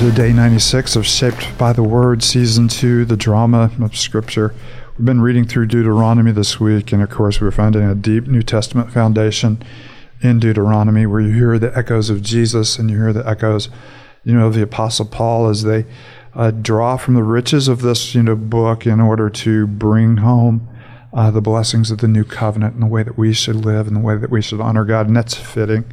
to day 96 of Shaped by the Word, Season 2, the drama of Scripture. We've been reading through Deuteronomy this week, and of course, we're finding a deep New Testament foundation in Deuteronomy where you hear the echoes of Jesus and you hear the echoes, you know, of the Apostle Paul as they uh, draw from the riches of this, you know, book in order to bring home uh, the blessings of the new covenant and the way that we should live and the way that we should honor God. And that's fitting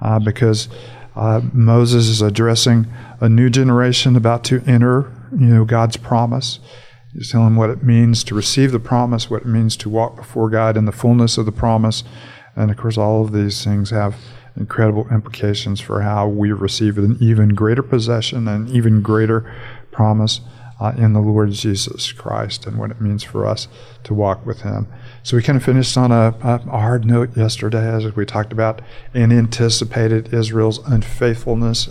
uh, because uh, Moses is addressing a new generation about to enter, you know, God's promise. He's telling them what it means to receive the promise, what it means to walk before God in the fullness of the promise. And of course, all of these things have incredible implications for how we receive an even greater possession and even greater promise uh, in the Lord Jesus Christ and what it means for us to walk with Him. So we kind of finished on a, a, hard note yesterday as we talked about and anticipated Israel's unfaithfulness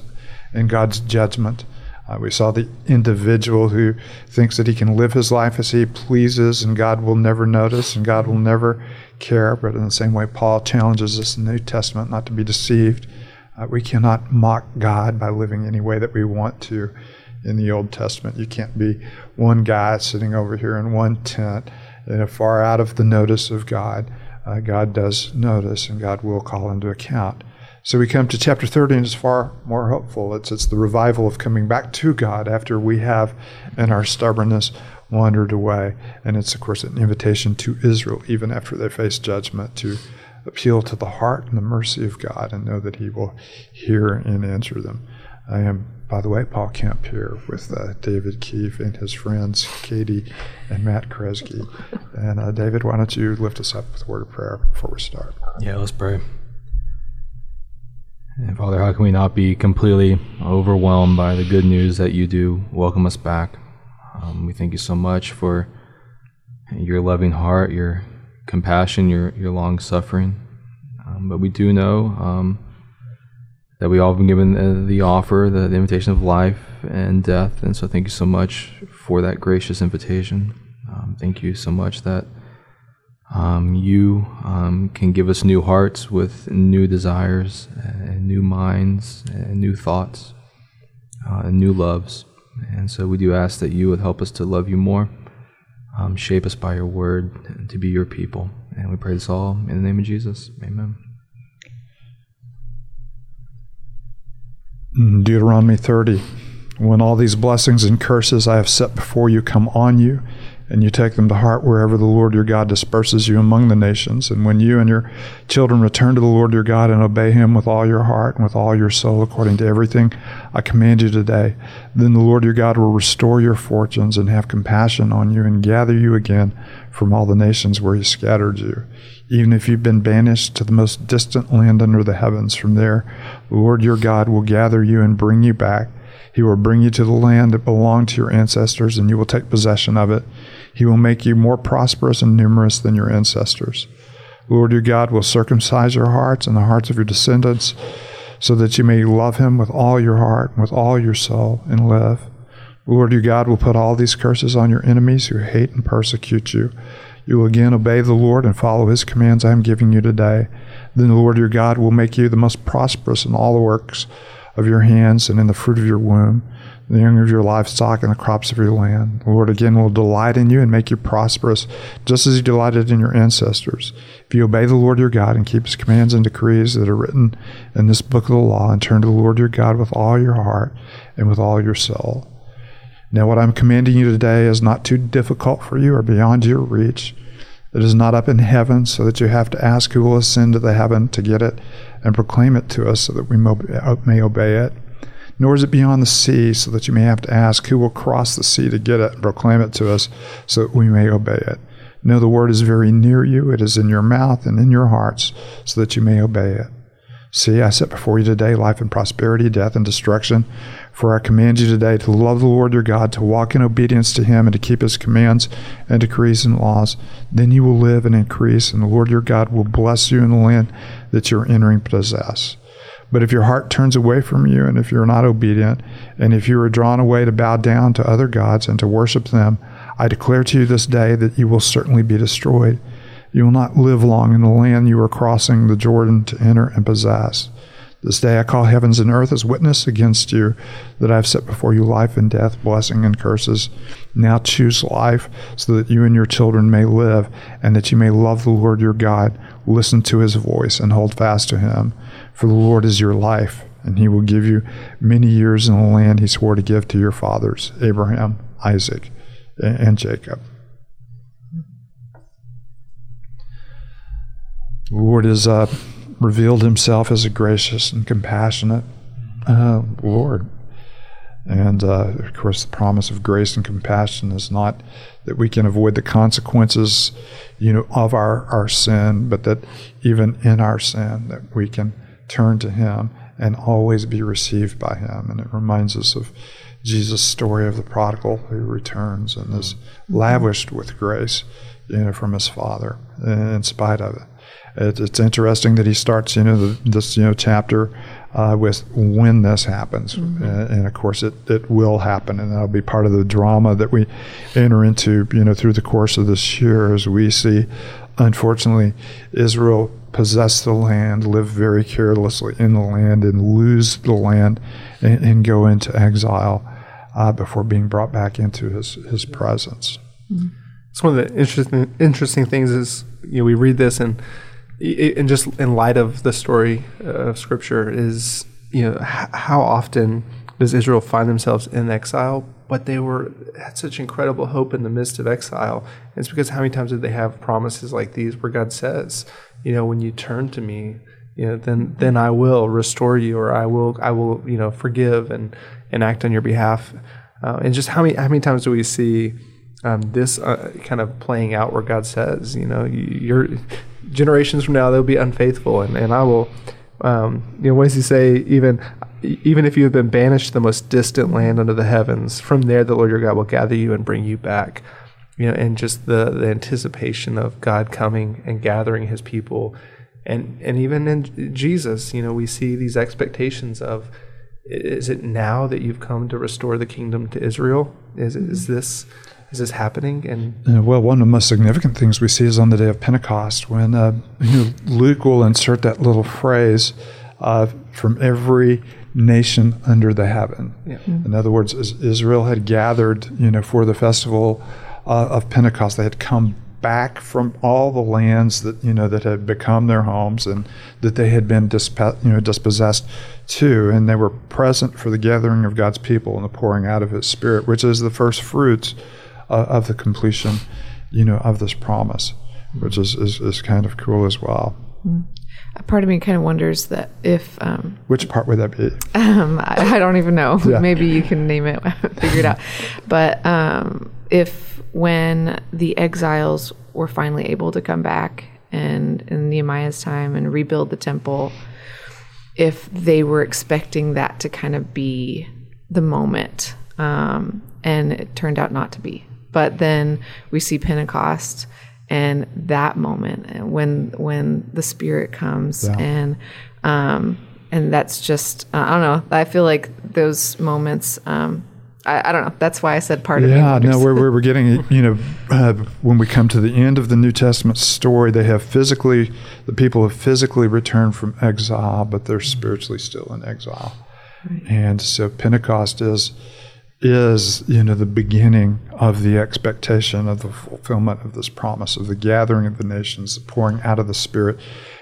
and God's judgment. Uh, we saw the individual who thinks that he can live his life as he pleases and God will never notice and God will never care. But in the same way, Paul challenges us in the New Testament not to be deceived. Uh, we cannot mock God by living any way that we want to in the Old Testament. You can't be one guy sitting over here in one tent know, far out of the notice of God. Uh, God does notice and God will call into account. So we come to chapter 30 and it's far more hopeful. It's, it's the revival of coming back to God after we have, in our stubbornness, wandered away. And it's, of course, an invitation to Israel, even after they face judgment, to appeal to the heart and the mercy of God and know that He will hear and answer them. I am by the way, Paul Kemp here with uh, David Keefe and his friends, Katie and Matt Kresge. And uh, David, why don't you lift us up with a word of prayer before we start? Yeah, let's pray. And Father, how can we not be completely overwhelmed by the good news that you do welcome us back? Um, we thank you so much for your loving heart, your compassion, your, your long suffering. Um, but we do know um, that we all have been given uh, the offer, the, the, invitation of life and death. And so, thank you so much for that gracious invitation. Um, thank you so much that um, you um, can give us new hearts with new desires, and new minds, and new thoughts, uh, and new loves. And so, we do ask that you would help us to love you more, um, shape us by your word, to be your people. And we pray this all in the name of Jesus. Amen. Deuteronomy 30. When all these blessings and curses I have set before you come on you, and you take them to heart wherever the Lord your God disperses you among the nations. And when you and your children return to the Lord your God and obey him with all your heart and with all your soul, according to everything I command you today, then the Lord your God will restore your fortunes and have compassion on you and gather you again from all the nations where he scattered you even if you've been banished to the most distant land under the heavens. From there, the Lord your God will gather you and bring you back. He will bring you to the land that belonged to your ancestors, and you will take possession of it. He will make you more prosperous and numerous than your ancestors. The Lord your God will circumcise your hearts and the hearts of your descendants, so that you may love him with all your heart and with all your soul and live. The Lord your God will put all these curses on your enemies who hate and persecute you you will again obey the Lord and follow his commands I am giving you today. Then the Lord your God will make you the most prosperous in all the works of your hands and in the fruit of your womb, the young of your livestock and the crops of your land. The Lord again will delight in you and make you prosperous, just as he delighted in your ancestors. If you obey the Lord your God and keep his commands and decrees that are written in this book of the law, and turn to the Lord your God with all your heart and with all your soul. Now, what I'm commanding you today is not too difficult for you or beyond your reach. It is not up in heaven, so that you have to ask who will ascend to the heaven to get it and proclaim it to us so that we uh, may obey it. Nor is it beyond the sea, so that you may have to ask who will cross the sea to get it and proclaim it to us so that we may obey it. No, the word is very near you, it is in your mouth and in your hearts, so that you may obey it. See, I set before you today life and prosperity, death and destruction. For I command you today to love the Lord your God, to walk in obedience to him, and to keep his commands and decrees and laws. Then you will live and increase, and the Lord your God will bless you in the land that you're entering to possess. But if your heart turns away from you, and if you're not obedient, and if you are drawn away to bow down to other gods and to worship them, I declare to you this day that you will certainly be destroyed. You will not live long in the land you are crossing the Jordan to enter and possess. This day I call heavens and earth as witness against you that I have set before you life and death, blessing and curses. Now choose life so that you and your children may live and that you may love the Lord your God, listen to his voice, and hold fast to him. For the Lord is your life, and he will give you many years in the land he swore to give to your fathers, Abraham, Isaac, and Jacob. The Lord is uh, revealed himself as a gracious and compassionate uh, Lord. And uh, of course, the promise of grace and compassion is not that we can avoid the consequences, you know, of our, our sin, but that even in our sin, that we can turn to Him and always be received by Him. And it reminds us of Jesus' story of the prodigal who returns and is lavished with grace, you know, from his Father in spite of it. It, it's interesting that he starts, you know, the, this you know chapter uh, with when this happens, mm-hmm. and, and, of course it, it will happen, and that'll be part of the drama that we enter into, you know, through the course of this year as we see, unfortunately, Israel possess the land, live very carelessly in the land, and lose the land, and, and go into exile uh, before being brought back into his his presence. Mm-hmm. It's one of the interesting interesting things is you know we read this and and just in light of the story of Scripture, is you know how often does Israel find themselves in exile? But they were had such incredible hope in the midst of exile. And it's because how many times did they have promises like these, where God says, you know, when you turn to me, you know, then then I will restore you, or I will I will you know forgive and and act on your behalf. Uh, and just how many how many times do we see um, this uh, kind of playing out where God says, you know, you're generations from now they'll be unfaithful, and, and I will. Um, you know, what does he say? Even even if you have been banished to the most distant land under the heavens, from there the Lord your God will gather you and bring you back. You know, and just the the anticipation of God coming and gathering His people, and and even in Jesus, you know, we see these expectations of, is it now that you've come to restore the kingdom to Israel? Is is this is this happening? And uh, well, one of the most significant things we see is on the day of Pentecost when uh, you know, Luke will insert that little phrase uh, from every nation under the heaven. Yeah. Mm-hmm. In other words, Israel had gathered, you know, for the festival uh, of Pentecost. They had come back from all the lands that you know that had become their homes and that they had been disp- you know dispossessed to, and they were present for the gathering of God's people and the pouring out of His Spirit, which is the first fruits uh, of the completion, you know, of this promise, which is, is, is kind of cool as well. Mm. A part of me kind of wonders that if um, which part would that be? Um, I, I, don't even know. Yeah. Maybe you can name it, figure it out. But um, if when the exiles were finally able to come back and in Nehemiah's time and rebuild the temple, if they were expecting that to kind of be the moment, um, and it turned out not to be. But then we see Pentecost and that moment when when the Spirit comes yeah. and um, and that's just uh, I don't know. I feel like those moments. Um, I, I, don't know. That's why I said part yeah, of it. Yeah, no, we're, we're getting, you know, uh, when we come to the end of the New Testament story, they have physically, the people have physically returned from exile, but they're spiritually still in exile. Right. And so Pentecost is is you know the beginning of the expectation of the fulfillment of this promise of the gathering of the nations, the pouring out of the Spirit,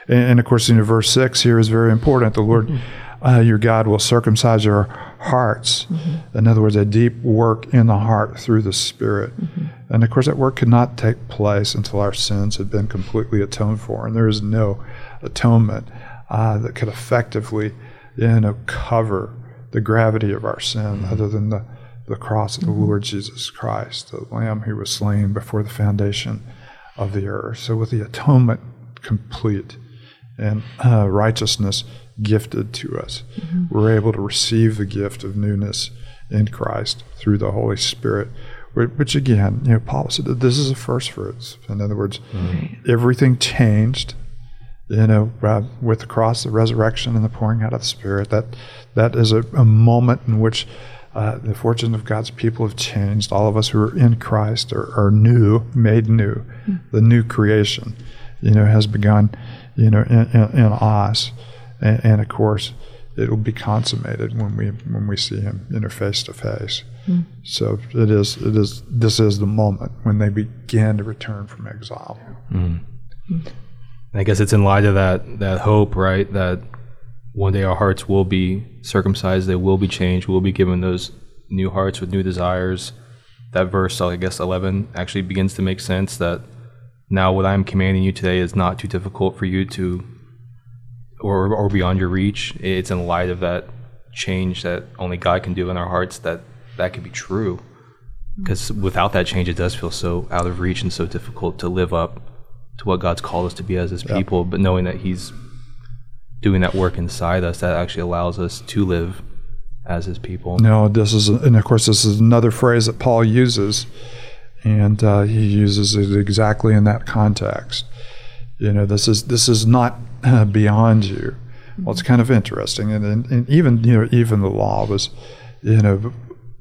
and, and of course, in verse six here is very important. The Lord, mm-hmm. uh, your God, will circumcise your hearts. Mm-hmm. In other words, a deep work in the heart through the Spirit, mm-hmm. and of course, that work could not take place until our sins had been completely atoned for, and there is no atonement uh, that could effectively, you know, cover the gravity of our sin, mm-hmm. other than the the cross of the. Lord Jesus Christ, the Lamb who was slain before the foundation of the earth. So, with the atonement complete and uh, righteousness gifted to us, mm-hmm. we're able to receive the gift of newness in Christ through the Holy Spirit. Which again, you know, Paul said that this is the first fruits. In other words, mm-hmm. everything changed you know, uh, with the cross, the resurrection, and the pouring out of the Spirit. That that is a, a moment in which uh, the fortunes of God's people have changed. All of us who are in Christ are, are new, made new. Mm. The new creation, you know, has begun, you know, in, in, in us. and, and of course, it will be consummated when we when we see him, you know, face to face. So it is it is this is the moment when they begin to return from exile. I guess it's in light of that that hope, right? That one day our hearts will be circumcised, they will be changed, we'll be given those new hearts with new desires. That verse, I guess eleven, actually begins to make sense. That now what I'm commanding you today is not too difficult for you to, or or beyond your reach. It's in light of that change that only God can do in our hearts that that can be true. Because without that change, it does feel so out of reach and so difficult to live up to what God's called us to be as His people. But knowing that He's doing that work inside us, that actually allows us to live as His people. No, this is, and of course, this is another phrase that Paul uses, and uh, he uses it exactly in that context. You know, this is this is not uh, beyond you. Well, it's kind of interesting, and, and, and even you know, even the law was, you know,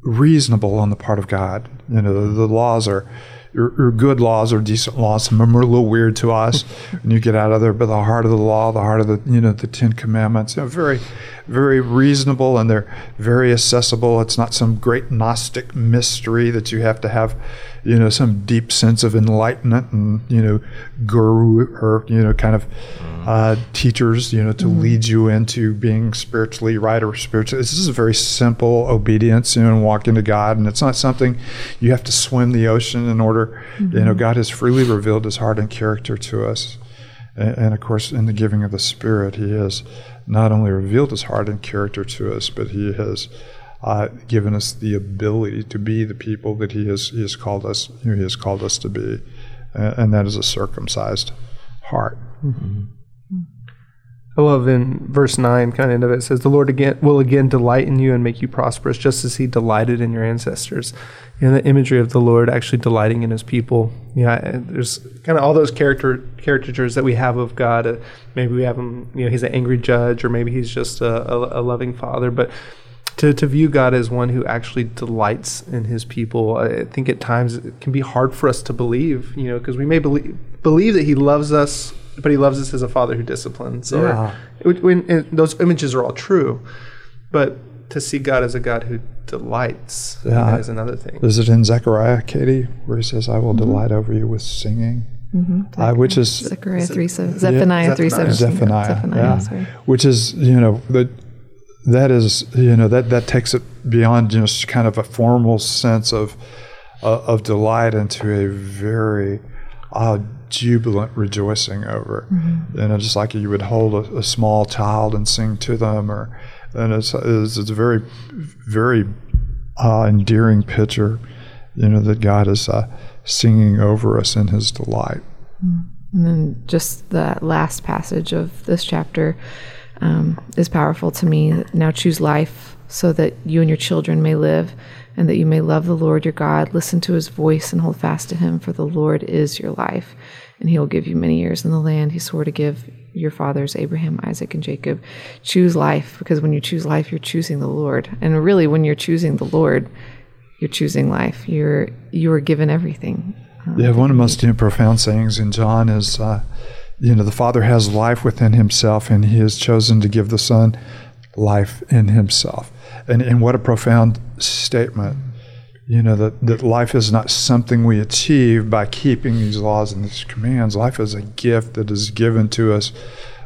reasonable on the part of God. You know, the, the laws are. Are are good laws or decent laws. Some of them are a little weird to us when you get out of there, but the heart of the law, the heart of the you know the Ten Commandments, you know, very, very reasonable and they're very accessible. It's not some great Gnostic mystery that you have to have, you know, some deep sense of enlightenment and you know, guru or you know, kind of mm. uh, teachers, you know, to mm-hmm. lead you into being spiritually right or spiritually. This is a very simple obedience, you know, and walking to God, and it's not something you have to swim the ocean in order. You know, mm-hmm. God has freely revealed His heart and character to us. And, and of course, in the giving of the Spirit, He has not only revealed His heart and character to us, but He has uh, given us the ability to be the people that He has He has called us. He has called us to be, and, and that is a circumcised heart. I love in verse 9, kind of end of it, says, The Lord again will again delight in you and make you prosperous, just as he delighted in your ancestors. Know, the imagery of the Lord actually delighting in his people. Yeah, and there's kind of all those character caricatures that we have of God. Uh, maybe we have him, you know, he's an angry judge, or maybe he's just a, a, a loving father. But to, to view God as one who actually delights in his people, I think at times it can be hard for us to believe, you know, because we may believe, believe that he loves us, but he loves us as a father who disciplines. Or, Yeah. when, when- and those images are all true, but to see God as a God who delights Yeah. is another thing. Is it in Zechariah, Katie, where he says, "I will delight over you with singing," uh, which is Zechariah three seven, Zephaniah three seven, Zephaniah, Zephaniah. yeah. Sorry. which is you know that that is you know that that takes it beyond just kind of a formal sense of uh, of delight into a very uh, jubilant rejoicing over. You know just like you would hold a, a small child and sing to them or and it's it's, it's a very very uh, endearing picture you know that God is uh, singing over us in His delight. And then just that last passage of this chapter um, is powerful to me. Now choose life so that you and your children may live, and that you may love the Lord your God, listen to his voice, and hold fast to him, for the Lord is your life. And he will give you many years in the land he swore to give your fathers, Abraham, Isaac, and Jacob. Choose life, because when you choose life, you're choosing the Lord. And really, when you're choosing the Lord, you're choosing life. You're you are given everything. Yeah, one of the most profound sayings in John is, uh, you know, the Father has life within Himself, and He has chosen to give the Son life in Himself. And and what a profound statement. You know that that life is not something we achieve by keeping these laws and these commands. Life is a gift that is given to us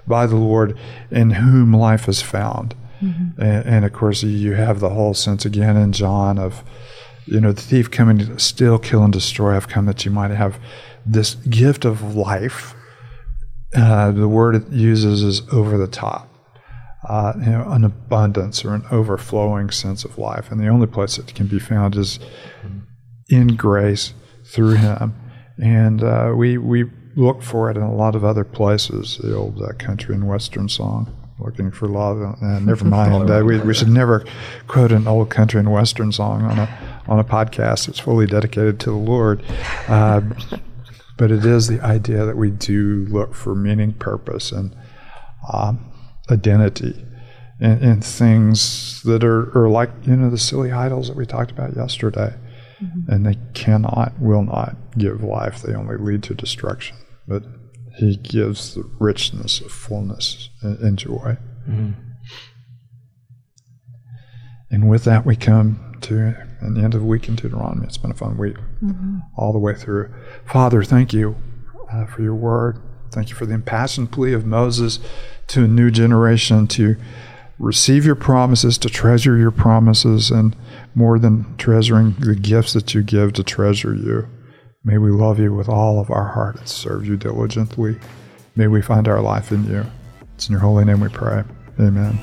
by the Lord, in whom life is found. Mm-hmm. And, and of course, you have the whole sense again in John of you know, the thief coming to steal, kill, and destroy. I've come that you might have this gift of life. Uh, the word it uses is over the top, uh, you know, an abundance or an overflowing sense of life. And the only place it can be found is in grace through Him. And uh, we we look for it in a lot of other places. The old uh, country and western song, "Looking for Love." Uh, never mind. Uh, we we should never quote an old country and western song on a on a podcast that's fully dedicated to the Lord. But it is the idea that we do look for meaning, purpose, and um, identity in, in things that are, are like you know the silly idols that we talked about yesterday, and they cannot, will not give life. They only lead to destruction. But He gives the richness of fullness and, and joy. Mm-hmm. And with that, we come to the end of the week in Deuteronomy. It's been a fun week mm-hmm. all the way through. Father, thank you uh, for your word. Thank you for the impassioned plea of Moses to a new generation to receive your promises, to treasure your promises, and more than treasuring the gifts that you give, to treasure you. May we love you with all of our heart and serve you diligently. May we find our life in you. It's in your holy name we pray. Amen.